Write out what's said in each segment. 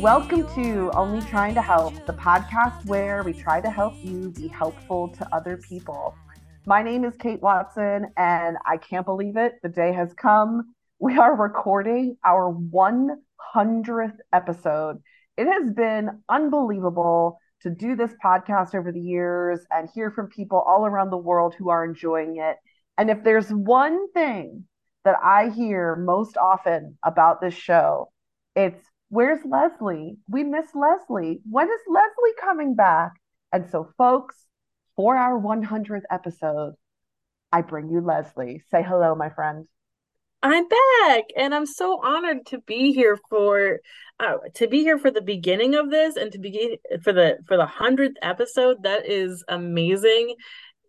Welcome to Only Trying to Help, the podcast where we try to help you be helpful to other people. My name is Kate Watson, and I can't believe it. The day has come. We are recording our 100th episode. It has been unbelievable to do this podcast over the years and hear from people all around the world who are enjoying it. And if there's one thing that I hear most often about this show, it's Where's Leslie? We miss Leslie. When is Leslie coming back? And so, folks, for our 100th episode, I bring you Leslie. Say hello, my friend. I'm back, and I'm so honored to be here for uh, to be here for the beginning of this, and to begin for the for the hundredth episode. That is amazing!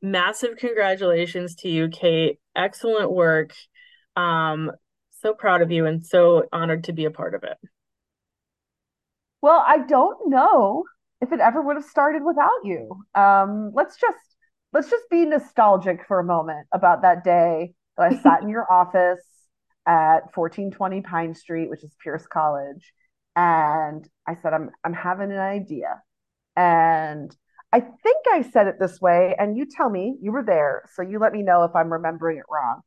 Massive congratulations to you, Kate. Excellent work. Um, so proud of you, and so honored to be a part of it. Well, I don't know if it ever would have started without you. Um, let's just let's just be nostalgic for a moment about that day that I sat in your office at 1420 Pine Street, which is Pierce College, and I said, I'm I'm having an idea. And I think I said it this way, and you tell me, you were there, so you let me know if I'm remembering it wrong.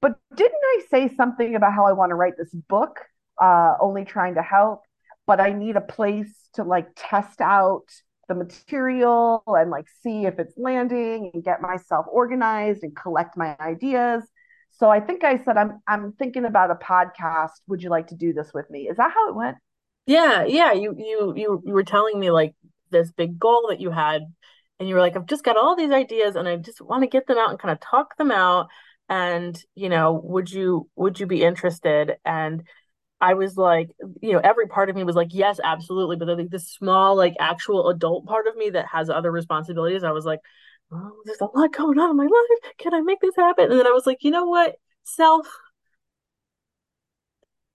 But didn't I say something about how I want to write this book, uh, only trying to help? But I need a place to like test out the material and like see if it's landing and get myself organized and collect my ideas. So I think I said I'm I'm thinking about a podcast. Would you like to do this with me? Is that how it went? Yeah, yeah. You you you you were telling me like this big goal that you had, and you were like, I've just got all these ideas, and I just want to get them out and kind of talk them out. And you know, would you would you be interested? And I was like, you know, every part of me was like, yes, absolutely. But then like this small, like actual adult part of me that has other responsibilities, I was like, oh, there's a lot going on in my life. Can I make this happen? And then I was like, you know what, self,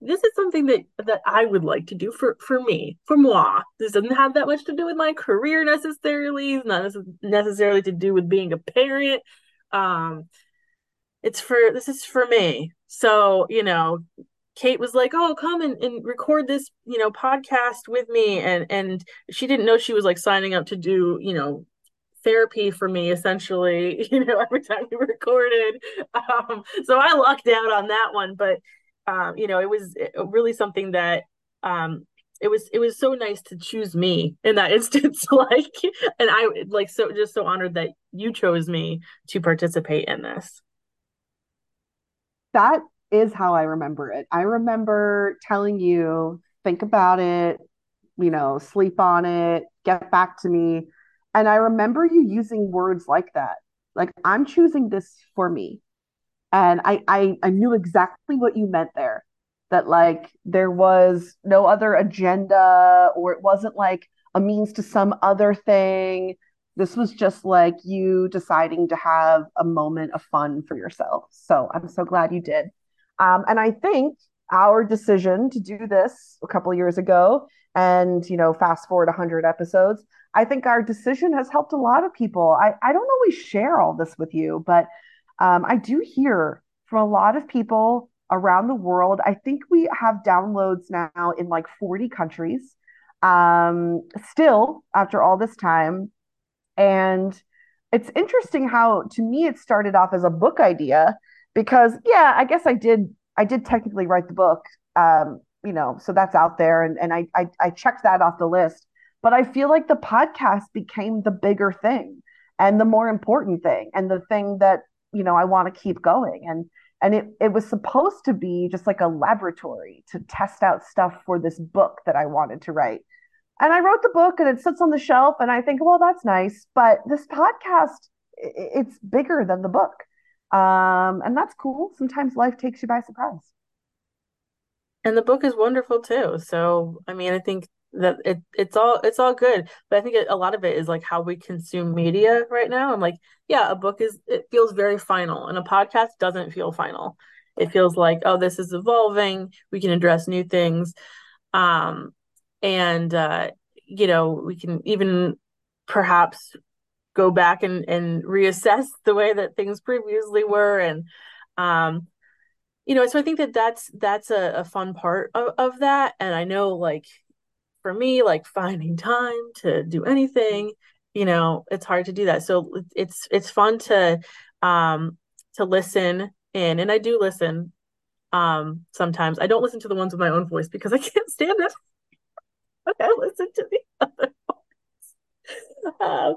this is something that that I would like to do for for me, for moi. This doesn't have that much to do with my career necessarily. It's not necessarily to do with being a parent. Um, it's for this is for me. So you know, Kate was like, "Oh, come and, and record this, you know, podcast with me," and and she didn't know she was like signing up to do, you know, therapy for me essentially. You know, every time we recorded. Um, so I lucked out on that one, but um, you know, it was really something that um, it was it was so nice to choose me in that instance. like, and I like so just so honored that you chose me to participate in this. That is how I remember it. I remember telling you, think about it, you know, sleep on it, get back to me. And I remember you using words like that. Like, I'm choosing this for me. And I, I, I knew exactly what you meant there. That like there was no other agenda, or it wasn't like a means to some other thing. This was just like you deciding to have a moment of fun for yourself. So I'm so glad you did. Um, and I think our decision to do this a couple years ago and you know fast forward 100 episodes i think our decision has helped a lot of people. I, I don't always share all this with you but um, i do hear from a lot of people around the world. I think we have downloads now in like 40 countries um, still after all this time. And it's interesting how to me it started off as a book idea because yeah, I guess I did I did technically write the book. Um, you know, so that's out there and, and I, I I checked that off the list. But I feel like the podcast became the bigger thing and the more important thing and the thing that, you know, I want to keep going. And and it, it was supposed to be just like a laboratory to test out stuff for this book that I wanted to write. And I wrote the book and it sits on the shelf and I think, well, that's nice. But this podcast, it's bigger than the book um, and that's cool. Sometimes life takes you by surprise. And the book is wonderful too. So, I mean, I think that it it's all it's all good but i think it, a lot of it is like how we consume media right now i'm like yeah a book is it feels very final and a podcast doesn't feel final it feels like oh this is evolving we can address new things um and uh you know we can even perhaps go back and and reassess the way that things previously were and um you know so i think that that's that's a, a fun part of, of that and i know like for me, like finding time to do anything, you know, it's hard to do that. So it's it's fun to um to listen in and I do listen um sometimes. I don't listen to the ones with my own voice because I can't stand it. I listen to the other ones. Um,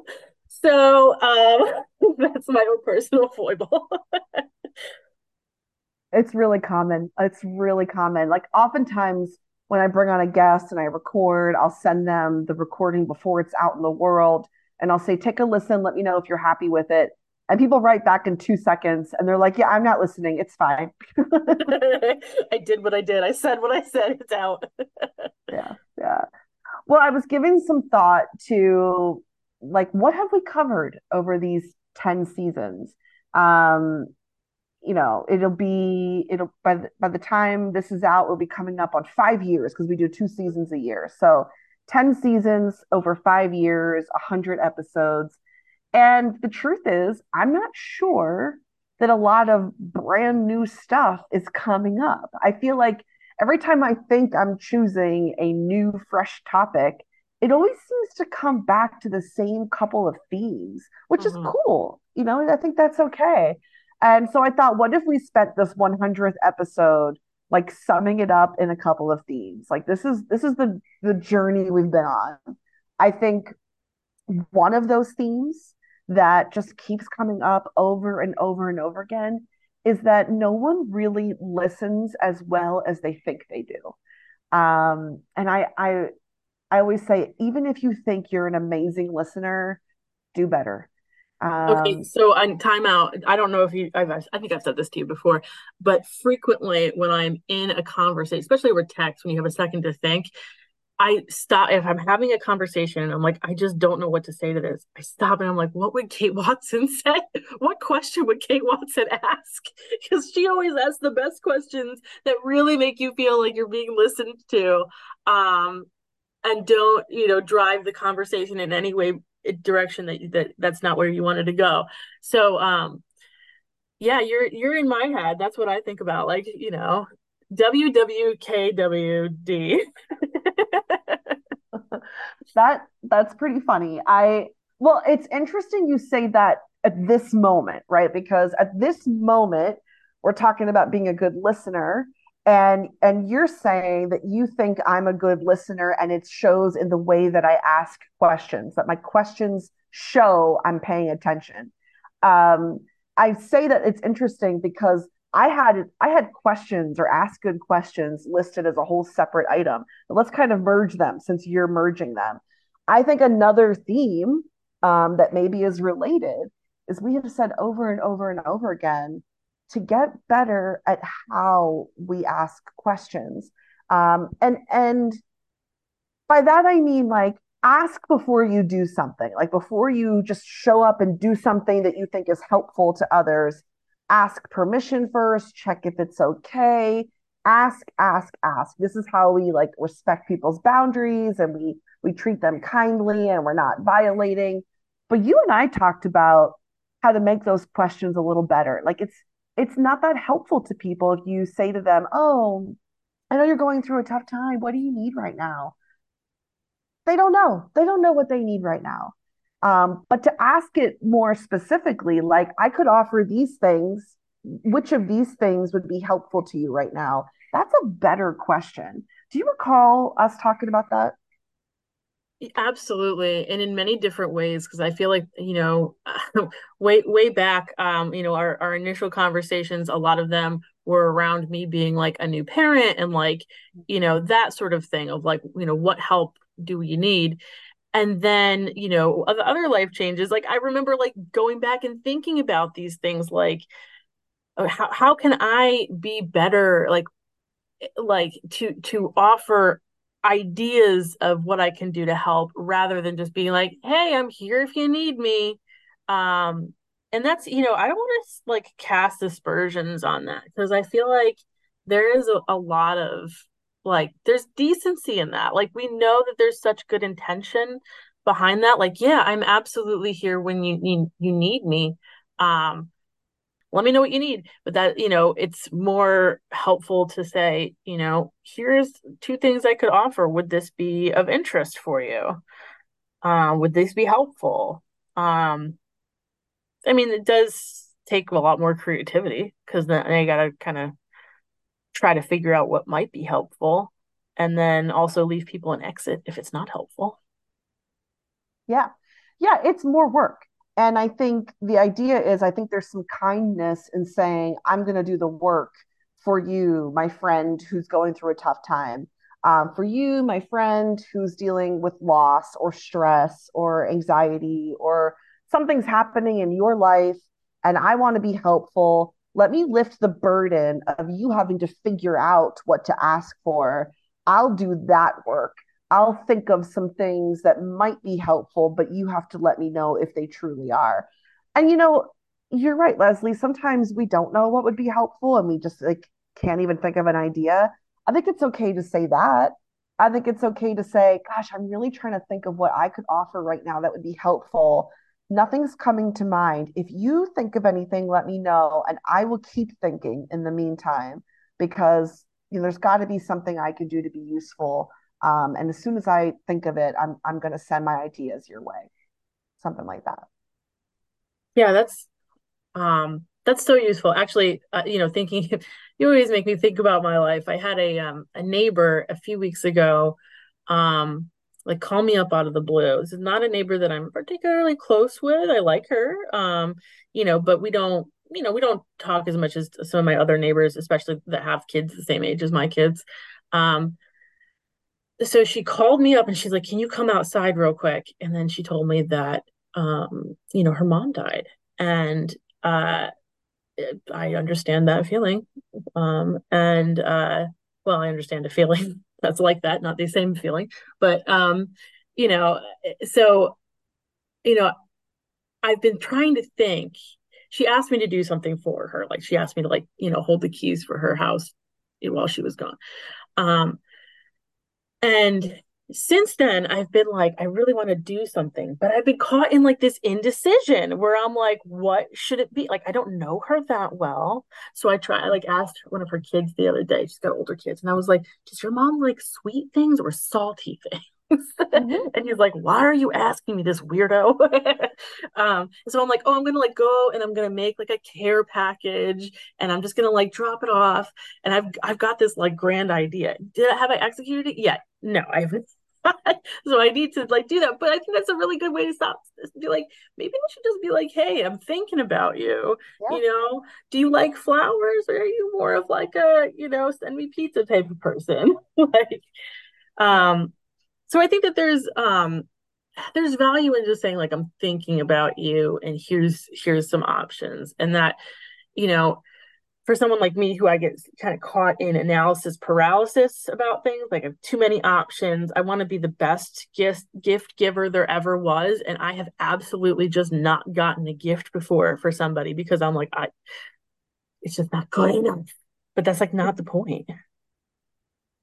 so um that's my own personal foible. it's really common. It's really common. Like oftentimes when I bring on a guest and I record, I'll send them the recording before it's out in the world. And I'll say, take a listen, let me know if you're happy with it. And people write back in two seconds and they're like, yeah, I'm not listening. It's fine. I did what I did. I said what I said. It's out. yeah. Yeah. Well, I was giving some thought to like, what have we covered over these 10 seasons? Um, you know it'll be it'll by the, by the time this is out we'll be coming up on five years because we do two seasons a year. So 10 seasons over five years 100 episodes. And the truth is i'm not sure that a lot of brand new stuff is coming up. I feel like every time i think i'm choosing a new fresh topic it always seems to come back to the same couple of themes which mm-hmm. is cool you know i think that's okay and so I thought, what if we spent this 100th episode like summing it up in a couple of themes? Like this is this is the the journey we've been on. I think one of those themes that just keeps coming up over and over and over again is that no one really listens as well as they think they do. Um, and I I I always say, even if you think you're an amazing listener, do better um, okay, so on timeout, I don't know if you, I've, I think I've said this to you before, but frequently when I'm in a conversation, especially over text, when you have a second to think, I stop if I'm having a conversation and I'm like, I just don't know what to say to this. I stop and I'm like, what would Kate Watson say? What question would Kate Watson ask? Because she always asks the best questions that really make you feel like you're being listened to. Um, and don't, you know, drive the conversation in any way direction that that that's not where you wanted to go. So um yeah, you're you're in my head. That's what I think about. Like, you know, WWKWD. that that's pretty funny. I well, it's interesting you say that at this moment, right? Because at this moment, we're talking about being a good listener and and you're saying that you think i'm a good listener and it shows in the way that i ask questions that my questions show i'm paying attention. Um, i say that it's interesting because i had i had questions or ask good questions listed as a whole separate item. But let's kind of merge them since you're merging them. I think another theme um, that maybe is related is we have said over and over and over again to get better at how we ask questions. Um, and and by that I mean like ask before you do something, like before you just show up and do something that you think is helpful to others. Ask permission first, check if it's okay. Ask, ask, ask. This is how we like respect people's boundaries and we we treat them kindly and we're not violating. But you and I talked about how to make those questions a little better. Like it's it's not that helpful to people if you say to them, Oh, I know you're going through a tough time. What do you need right now? They don't know. They don't know what they need right now. Um, but to ask it more specifically, like I could offer these things, which of these things would be helpful to you right now? That's a better question. Do you recall us talking about that? Absolutely, and in many different ways, because I feel like you know, way way back, um, you know, our our initial conversations, a lot of them were around me being like a new parent and like, you know, that sort of thing of like, you know, what help do you need? And then, you know, the other life changes. Like I remember like going back and thinking about these things, like oh, how how can I be better, like like to to offer ideas of what I can do to help rather than just being like, "Hey, I'm here if you need me." Um, and that's, you know, I don't want to like cast aspersions on that because I feel like there is a, a lot of like there's decency in that. Like we know that there's such good intention behind that. Like, yeah, I'm absolutely here when you you, you need me. Um, let me know what you need. But that, you know, it's more helpful to say, you know, here's two things I could offer. Would this be of interest for you? Uh, would this be helpful? Um, I mean, it does take a lot more creativity because then I gotta kind of try to figure out what might be helpful and then also leave people an exit if it's not helpful. Yeah. Yeah, it's more work. And I think the idea is I think there's some kindness in saying, I'm going to do the work for you, my friend who's going through a tough time. Um, for you, my friend who's dealing with loss or stress or anxiety or something's happening in your life and I want to be helpful. Let me lift the burden of you having to figure out what to ask for. I'll do that work. I'll think of some things that might be helpful, but you have to let me know if they truly are. And you know, you're right, Leslie. Sometimes we don't know what would be helpful and we just like can't even think of an idea. I think it's okay to say that. I think it's okay to say, gosh, I'm really trying to think of what I could offer right now that would be helpful. Nothing's coming to mind. If you think of anything, let me know and I will keep thinking in the meantime because you know there's got to be something I could do to be useful um, and as soon as I think of it, I'm I'm going to send my ideas your way, something like that. Yeah, that's um that's so useful. Actually, uh, you know, thinking you always make me think about my life. I had a um a neighbor a few weeks ago, um, like call me up out of the blue. This is not a neighbor that I'm particularly close with. I like her, um, you know, but we don't, you know, we don't talk as much as some of my other neighbors, especially that have kids the same age as my kids. Um, so she called me up and she's like, "Can you come outside real quick?" And then she told me that um, you know, her mom died. And uh I understand that feeling. Um and uh well, I understand a feeling that's like that, not the same feeling. But um, you know, so you know, I've been trying to think. She asked me to do something for her. Like she asked me to like, you know, hold the keys for her house while she was gone. Um, and since then, I've been like, I really want to do something, but I've been caught in like this indecision where I'm like, what should it be? Like, I don't know her that well. So I try, I like asked one of her kids the other day, she's got older kids, and I was like, does your mom like sweet things or salty things? mm-hmm. and he's like, why are you asking me this weirdo? um, so I'm like, oh, I'm gonna like go and I'm gonna make like a care package and I'm just gonna like drop it off. And I've I've got this like grand idea. Did I have I executed it yet? No, I haven't. so I need to like do that. But I think that's a really good way to stop. This. Be like, maybe I should just be like, hey, I'm thinking about you. Yeah. You know, do you like flowers or are you more of like a, you know, send me pizza type of person? like, um, so I think that there's um there's value in just saying like I'm thinking about you and here's here's some options and that you know for someone like me who I get kind of caught in analysis paralysis about things like I have too many options. I want to be the best gift gift giver there ever was and I have absolutely just not gotten a gift before for somebody because I'm like I it's just not good enough. But that's like not the point.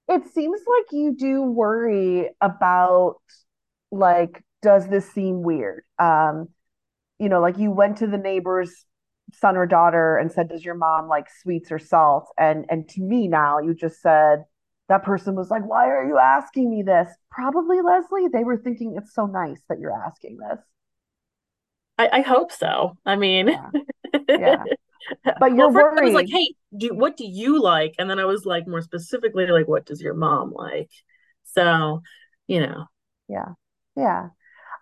It seems like you do worry about like does this seem weird? Um you know like you went to the neighbor's son or daughter and said does your mom like sweets or salt and and to me now you just said that person was like why are you asking me this probably leslie they were thinking it's so nice that you're asking this i, I hope so i mean yeah, yeah. but you're well, worried. I was like, hey, do what do you like? And then I was like, more specifically, like, what does your mom like? So, you know. Yeah. Yeah.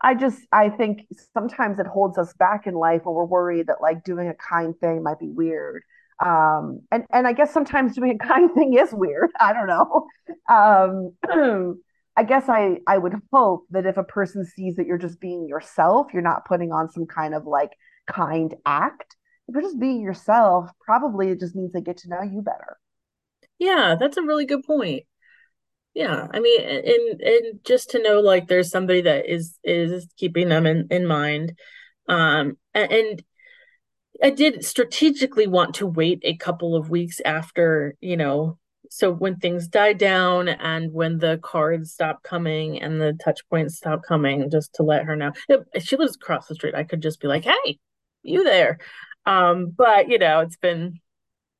I just I think sometimes it holds us back in life when we're worried that like doing a kind thing might be weird. Um and and I guess sometimes doing a kind thing is weird. I don't know. Um I guess I I would hope that if a person sees that you're just being yourself, you're not putting on some kind of like kind act, if you're just being yourself, probably it just means they get to know you better. Yeah, that's a really good point. Yeah, I mean, and and just to know like there's somebody that is is keeping them in in mind. Um, and, I did strategically want to wait a couple of weeks after, you know, so when things die down and when the cards stop coming and the touch points stop coming, just to let her know. If she lives across the street, I could just be like, "Hey, you there?" Um, but you know, it's been,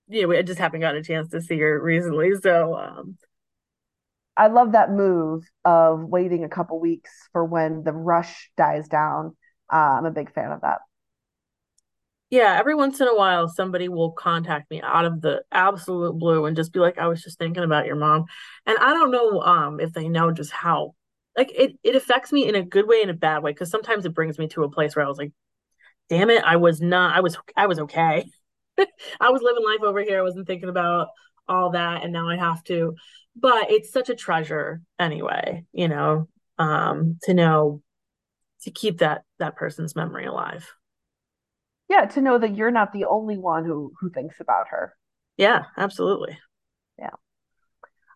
you know, I just haven't gotten a chance to see her recently, so um, I love that move of waiting a couple weeks for when the rush dies down. Uh, I'm a big fan of that. yeah, every once in a while somebody will contact me out of the absolute blue and just be like, I was just thinking about your mom. And I don't know um if they know just how like it it affects me in a good way and a bad way because sometimes it brings me to a place where I was like, damn it, I was not I was I was okay. I was living life over here. I wasn't thinking about all that and now I have to. But it's such a treasure anyway, you know, um to know to keep that that person's memory alive. Yeah, to know that you're not the only one who who thinks about her. Yeah, absolutely. Yeah.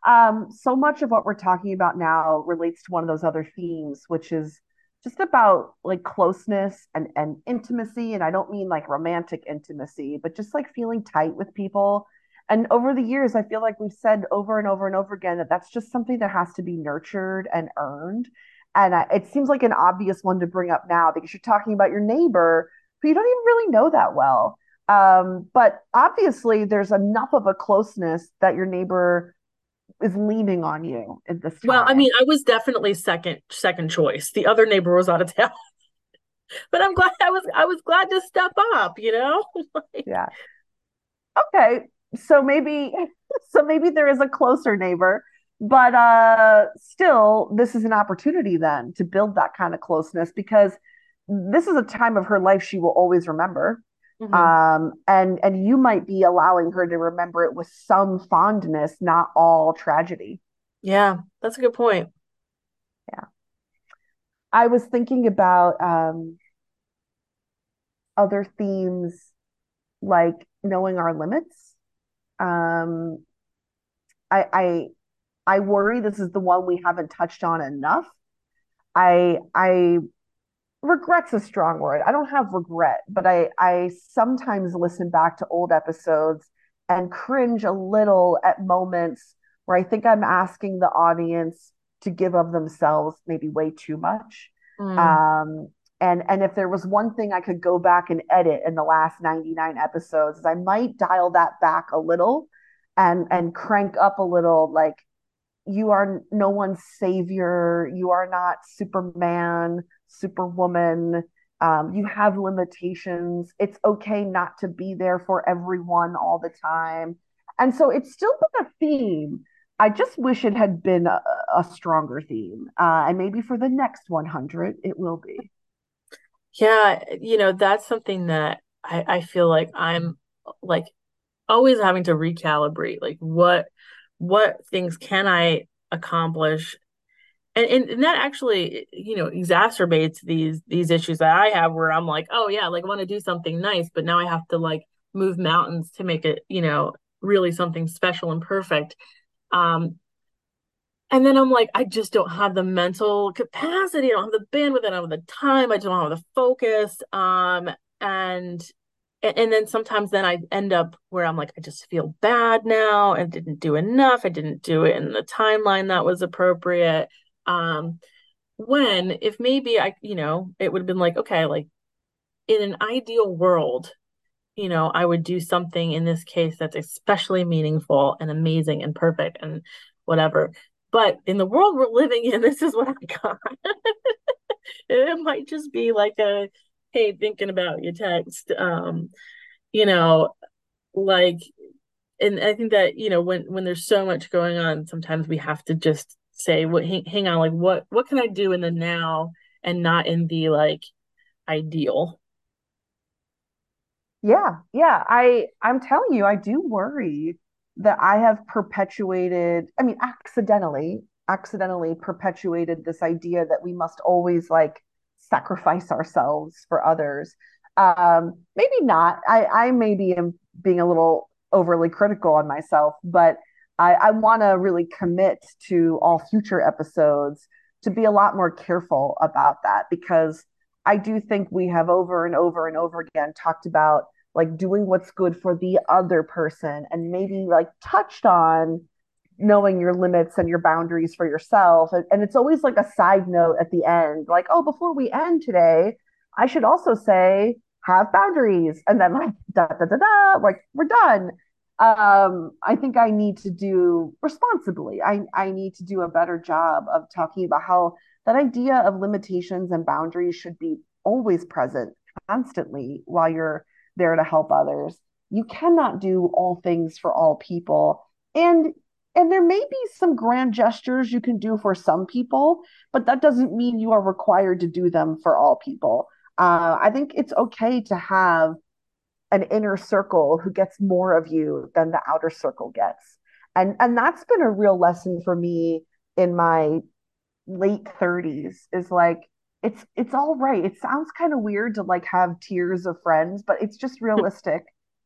Um, so much of what we're talking about now relates to one of those other themes, which is just about like closeness and and intimacy. And I don't mean like romantic intimacy, but just like feeling tight with people. And over the years, I feel like we've said over and over and over again that that's just something that has to be nurtured and earned. And I, it seems like an obvious one to bring up now because you're talking about your neighbor who you don't even really know that well. Um, but obviously, there's enough of a closeness that your neighbor is leaning on you at this time. Well, I mean, I was definitely second second choice. The other neighbor was out of town, but I'm glad I was I was glad to step up, you know? Like, Yeah. Okay. So maybe so maybe there is a closer neighbor, but uh still this is an opportunity then to build that kind of closeness because this is a time of her life she will always remember. mhm. Um and and you might be allowing her to remember it with some fondness, not all tragedy. Yeah, that's a good point. Yeah. I was thinking about um other themes like knowing our limits. Um I I I worry this is the one we haven't touched on enough. I I regret's a strong word. I don't have regret, but I I sometimes listen back to old episodes and cringe a little at moments where I think I'm asking the audience to give of themselves maybe way too much. Mm. Um and and if there was one thing I could go back and edit in the last 99 episodes, I might dial that back a little and and crank up a little like you are no one's savior. You are not Superman, Superwoman. Um, you have limitations. It's okay not to be there for everyone all the time. And so it's still been a theme. I just wish it had been a, a stronger theme. Uh, and maybe for the next 100, it will be. Yeah, you know, that's something that I, I feel like I'm like always having to recalibrate like what what things can I accomplish? And, and and that actually you know exacerbates these these issues that I have where I'm like oh yeah like I want to do something nice but now I have to like move mountains to make it you know really something special and perfect. Um and then I'm like I just don't have the mental capacity I don't have the bandwidth I don't have the time I don't have the focus um and and then sometimes then I end up where I'm like, I just feel bad now. I didn't do enough. I didn't do it in the timeline that was appropriate. Um, when if maybe I, you know, it would have been like, okay, like in an ideal world, you know, I would do something in this case that's especially meaningful and amazing and perfect and whatever. But in the world we're living in, this is what I got. it might just be like a, hey, thinking about your text. Um, you know, like and I think that, you know, when when there's so much going on, sometimes we have to just say, what hang, hang on, like what what can I do in the now and not in the like ideal. Yeah, yeah. I I'm telling you, I do worry that I have perpetuated, I mean, accidentally, accidentally perpetuated this idea that we must always like sacrifice ourselves for others. Um, maybe not. I I maybe am being a little overly critical on myself, but I, I want to really commit to all future episodes to be a lot more careful about that because I do think we have over and over and over again talked about like doing what's good for the other person and maybe like touched on knowing your limits and your boundaries for yourself. And, and it's always like a side note at the end, like, oh, before we end today, I should also say, have boundaries. And then like da da da da, like we're done. Um, I think I need to do responsibly. I, I need to do a better job of talking about how that idea of limitations and boundaries should be always present constantly while you're there to help others. You cannot do all things for all people. And and there may be some grand gestures you can do for some people, but that doesn't mean you are required to do them for all people. Uh, I think it's okay to have an inner circle who gets more of you than the outer circle gets. And and that's been a real lesson for me in my late 30s is like it's it's all right. It sounds kind of weird to like have tiers of friends, but it's just realistic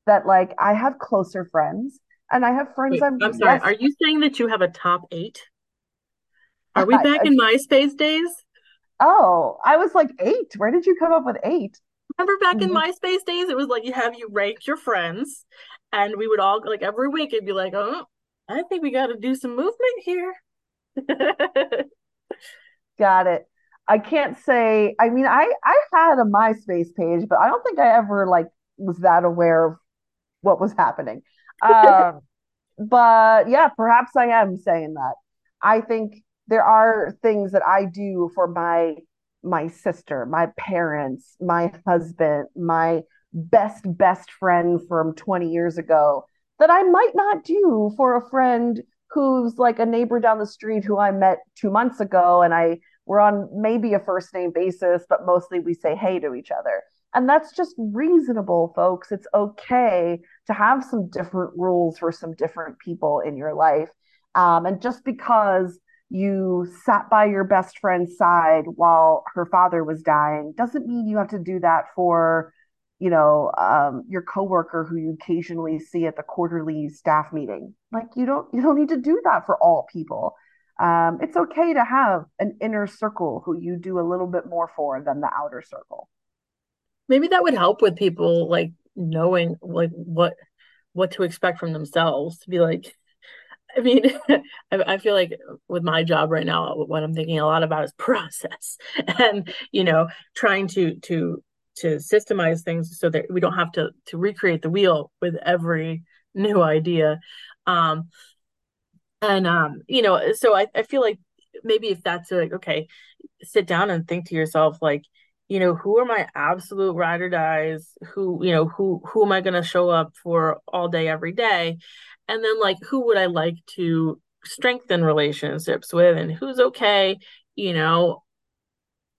that like I have closer friends and I have friends Wait, I'm I'm sorry. yes, Are you saying that you have a top eight? Are we back I, in MySpace days? oh, I was like eight. Where did you come up with eight? Remember back in Mhm. MySpace days, it was like you have you rank your friends, and we would all like every week it'd be like, oh, I think we got to do some movement here. Got it. I can't say. I mean, I I had a MySpace page, but I don't think I ever like was that aware of what was happening. Um, but yeah, perhaps I am saying that. I think there are things that I do for my my sister, my parents, my husband, my best best friend from 20 years ago that I might not do for a friend who's like a neighbor down the street who I met 2 months ago and I we're on maybe a first name basis, but mostly we say hey to each other. And that's just reasonable, folks. It's okay to have some different rules for some different people in your life. Um, and just because you sat by your best friend's side while her father was dying doesn't mean you have to do that for, you know, um, your coworker who you occasionally see at the quarterly staff meeting. Like you don't you don't need to do that for all people. Um, it's okay to have an inner circle who you do a little bit more for than the outer circle. Maybe that would help with people like knowing like what what to expect from themselves to be like I mean, I, I feel like with my job right now, what I'm thinking a lot about is process and, you know, trying to to to systemize things so that we don't have to to recreate the wheel with every new idea. Um and um, you know, so I, I feel like maybe if that's like, okay, sit down and think to yourself like, you know, who are my absolute ride or dies? Who, you know, who who am I gonna show up for all day, every day? and then like who would I like to strengthen relationships with and who's okay, you know,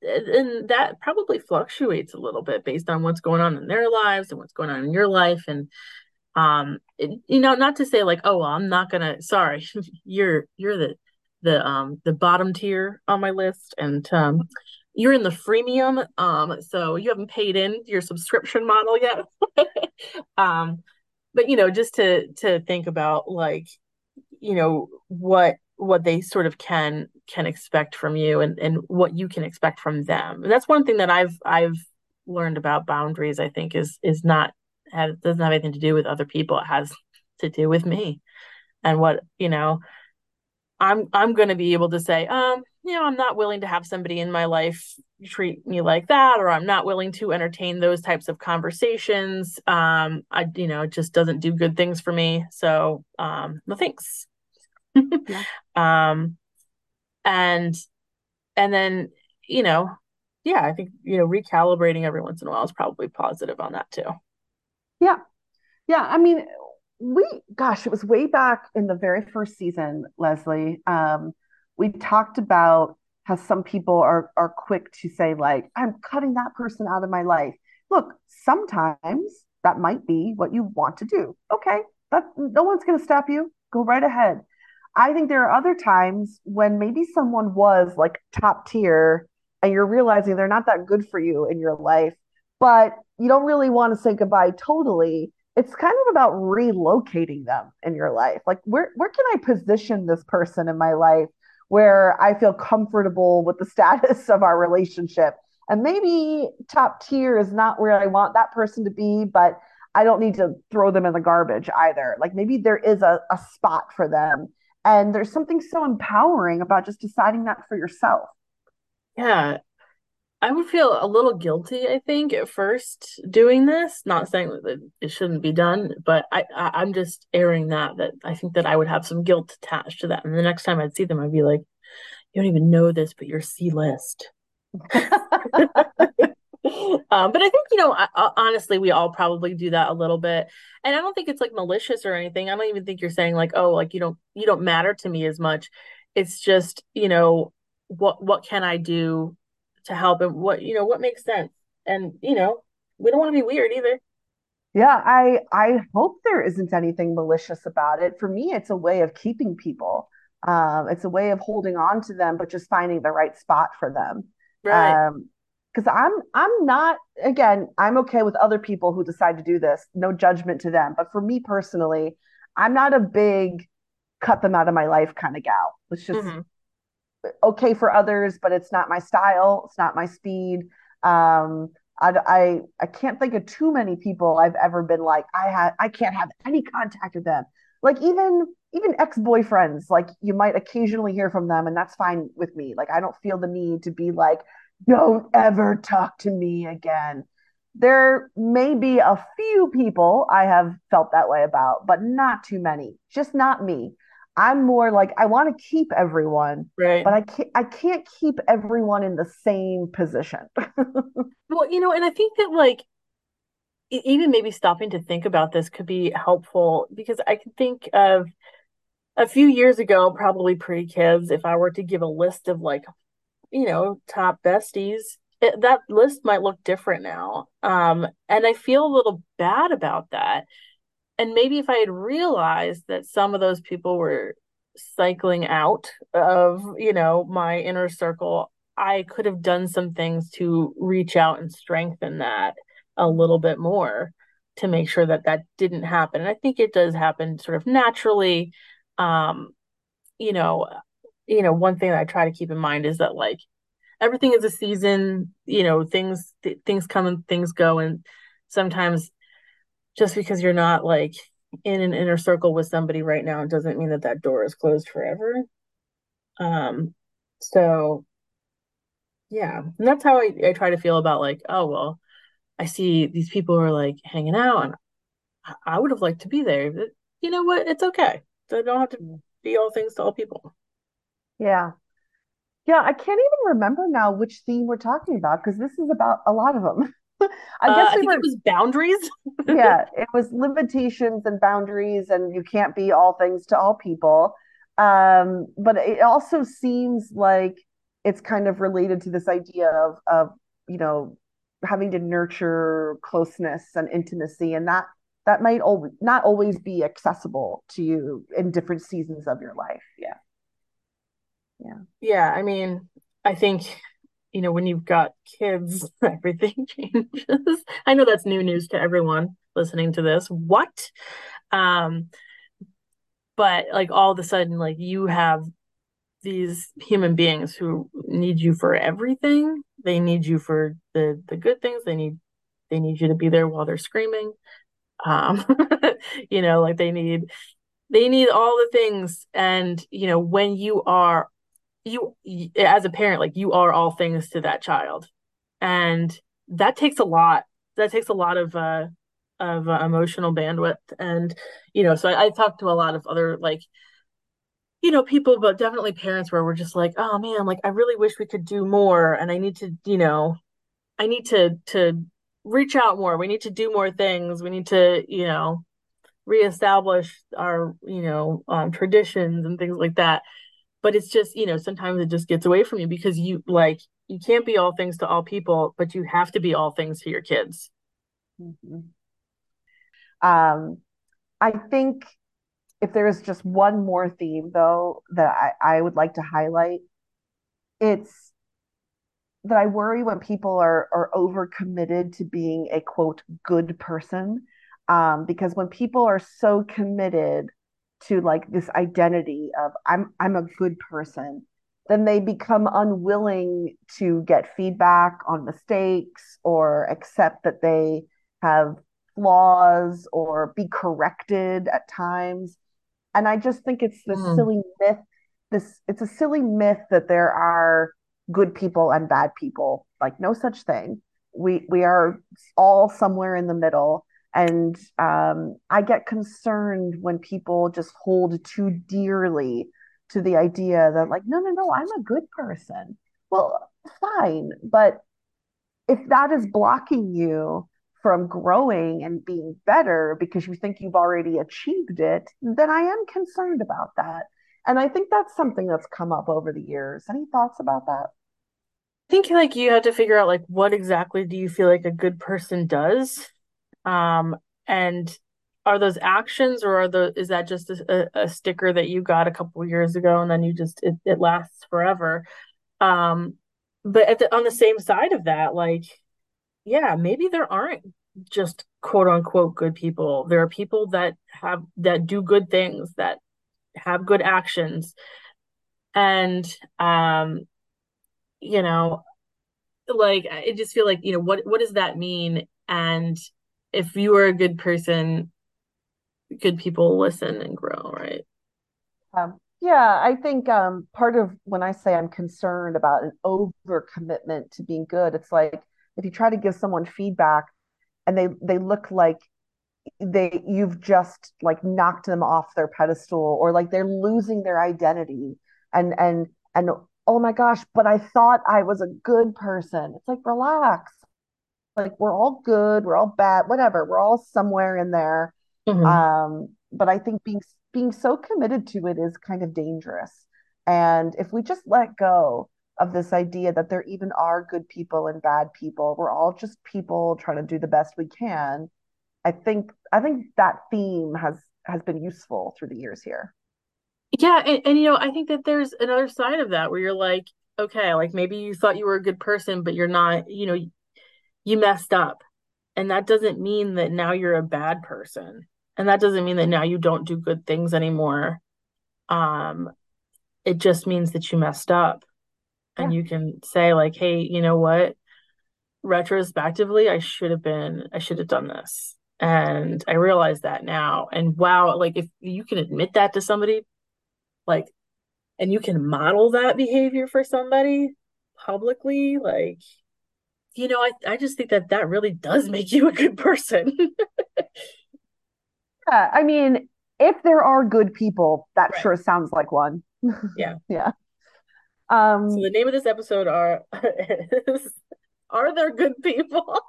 and that probably fluctuates a little bit based on what's going on in their lives and what's going on in your life and um it, you know not to say like oh well, I'm not gonna sorry you're you're the the um the bottom tier on my list and um you're in the freemium um so you haven't paid in your subscription model yet. Um but you know just to to think about like you know what what they sort of can can expect from you and and what you can expect from them. And that's one thing that i've i've learned about boundaries i think is is not has doesn't have anything to do with other people. It has to do with me. And what you know i'm i'm going to be able to say um you know i'm not willing to have somebody in my life treat me like that or i'm not willing to entertain those types of conversations. Um i you know it just doesn't do good things for me. So um no thanks. Yeah. um and and then you know yeah i think you know recalibrating every once in a while is probably positive on that too Yeah. Yeah. I mean, we, gosh, it was way back in the very first season, Leslie. Um, we talked about how some people are are quick to say, like, I'm cutting that person out of my life. Look, sometimes that might be what you want to do. Okay. That no one's gonna stop you. Go right ahead. I think there are other times when maybe someone was like top tier and you're realizing they're not that good for you in your life, but you don't really want to say goodbye totally. it's kind of about relocating them in your life. Like where where can I position this person in my life where I feel comfortable with the status of our relationship? And maybe top tier is not where I want that person to be, but I don't need to throw them in the garbage either. Like maybe there is a, a spot for them. And there's something so empowering about just deciding that for yourself. Yeah, I would feel a little guilty, I think, at first doing this. Not saying that it shouldn't be done, but I, I am just airing that that I think that I would have some guilt attached to that. And the next time I'd see them, I'd be like, "You don't even know this, but you're C list." um, but I think you know, I, honestly, we all probably do that a little bit, and I don't think it's like malicious or anything. I don't even think you're saying like, "Oh, like you don't you don't matter to me as much." It's just you know what what can I do to help and what you know what makes sense. And you know we don't want to be weird either. Yeah i i hope there isn't anything malicious about it. For me it's a way of keeping people. Um, it's a way of holding on to them but just finding the right spot for them. Right. Um, because i'm i'm not again i'm okay with other people who decide to do this. No judgment to them. But for me personally i'm not a big cut them out of my life kind of gal. It's just mm-hmm okay for others, but it's not my style. It's not my speed. Um, I, I, I can't think of too many people I've ever been like I had I can't have any contact with them. Like even even ex boyfriends, like you might occasionally hear from them, and that's fine with me. Like I don't feel the need to be like, don't ever talk to me again. There may be a few people I have felt that way about, but not too many. Just not me. I'm more like I want to keep everyone, right? But I can't I can't keep everyone in the same position. well, you know, and I think that like even maybe stopping to think about this could be helpful because I can think of a few years ago, probably pre kids, if I were to give a list of like, you know, top besties, it, that list might look different now. Um, and I feel a little bad about that and maybe if I had realized that some of those people were cycling out of, you know, my inner circle, I could have done some things to reach out and strengthen that a little bit more to make sure that that didn't happen. And I think it does happen sort of naturally. Um, you know, you know, one thing that I try to keep in mind is that like everything is a season, you know, things th- things come and things go and sometimes just because you're not like in an inner circle with somebody right now doesn't mean that that door is closed forever. Um so yeah. And that's how I, I try to feel about like oh well i see these people are like hanging out and i would have liked to be there but you know what? It's okay. I don't have to be all things to all people. Yeah. Yeah i can't even remember now which theme we're talking about because this is about a lot of them I guess uh, I were, it was boundaries. yeah, it was limitations and boundaries, and you can't be all things to all people. Um, but it also seems like it's kind of related to this idea of of you know having to nurture closeness and intimacy, and that that might al- not always be accessible to you in different seasons of your life. Yeah. Yeah. Yeah. I mean, I think you know, when you've got kids, everything changes. I know that's new news to everyone listening to this. What? Um, but like all of a sudden, like you have these human beings who need you for everything. They need you for the the good things. They need they need you to be there while they're screaming. Um, you know, like they need they need all the things. And you know, when you are you as a parent like you are all things to that child. And that takes a lot that takes a lot of uh of uh, emotional bandwidth. And you know so I, I talked to a lot of other like you know people but definitely parents where we're just like oh man like i really wish we could do more and i need to you know i need to to reach out more. We need to do more things. We need to you know reestablish our you know um, traditions and things like that but it's just you know sometimes it just gets away from you because you like you can't be all things to all people but you have to be all things to your kids mm-hmm. um i think if there's just one more theme though that I, I would like to highlight it's that i worry when people are are over committed to being a quote good person Um, because when people are so committed to like this identity of I'm I'm a good person, then they become unwilling to get feedback on mistakes or accept that they have flaws or be corrected at times. And I just think it's this Mm. silly myth. This it's a silly myth that there are good people and bad people. Like no such thing. We we are all somewhere in the middle. And um, I get concerned when people just hold too dearly to the idea that, like, no, no, no, I'm a good person. Well, fine. But if that is blocking you from growing and being better because you think you've already achieved it, then I am concerned about that. And I think that's something that's come up over the years. Any thoughts about that? I think like you have to figure out like what exactly do you feel like a good person does? Um, and are those actions or are the is that just a, a sticker that you got a couple years ago and then you just it, it lasts forever? Um, but at the, on the same side of that, like, yeah, maybe there aren't just quote unquote good people. There are people that have that do good things, that have good actions. And um, you know, like I just feel like, you know, what what does that mean? And if you are a good person, good people listen and grow, right? Um, yeah, I think um, part of when I say I'm concerned about an overcommitment to being good, it's like if you try to give someone feedback and they they look like they you've just like knocked them off their pedestal or like they're losing their identity and and and oh my gosh, but I thought I was a good person. It's like relax. Like we're all good, we're all bad, whatever. We're all somewhere in there. Mhm. Um, but I think being being so committed to it is kind of dangerous. And if we just let go of this idea that there even are good people and bad people, we're all just people trying to do the best we can. I think I think that theme has has been useful through the years here. Yeah, and, and you know, I think that there's another side of that where you're like, okay, like maybe you thought you were a good person, but you're not, you know, you messed up. And that doesn't mean that now you're a bad person. And that doesn't mean that now you don't do good things anymore. Um, it just means that you messed up. Yeah. And you can say, like, hey, you know what? Retrospectively, I should have been, I should have done this. And I realize that now. And wow, like if you can admit that to somebody, like, and you can model that behavior for somebody publicly, like, you know, I, I just think that that really does make you a good person. Yeah, I mean, if there are good people, that Right. sure sounds like one. Yeah. Yeah. So Um, the name of this episode are is, Are There Good People?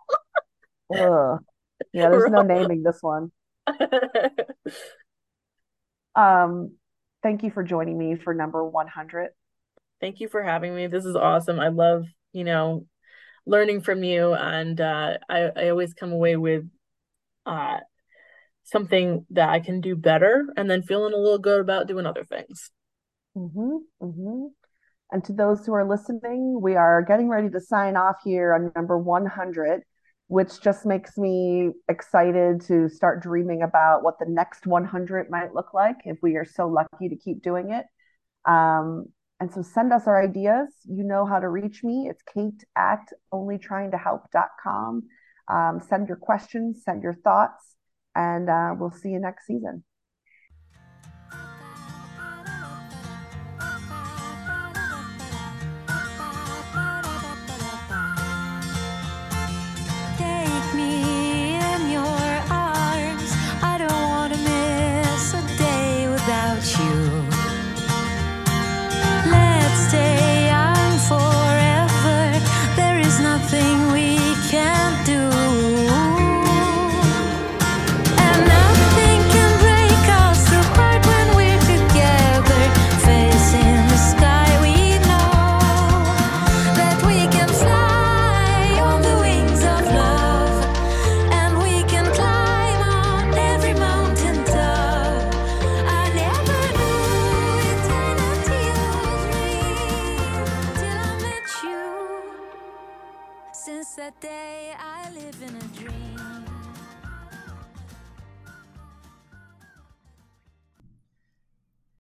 ugh. Yeah, there's no naming this one. Um, thank you for joining me for number 100. Thank you for having me. This is awesome. I love, you know, learning from you and uh I, I always come away with uh something that I can do better and then feeling a little good about doing other things. hmm hmm And to those who are listening, we are getting ready to sign off here on number 100, which just makes me excited to start dreaming about what the next 100 might look like if we are so lucky to keep doing it. Um, and so send us our ideas. You know how to reach me. It's kate at onlytryingtohelp.com. Um, send your questions, send your thoughts, and uh, we'll see you next season.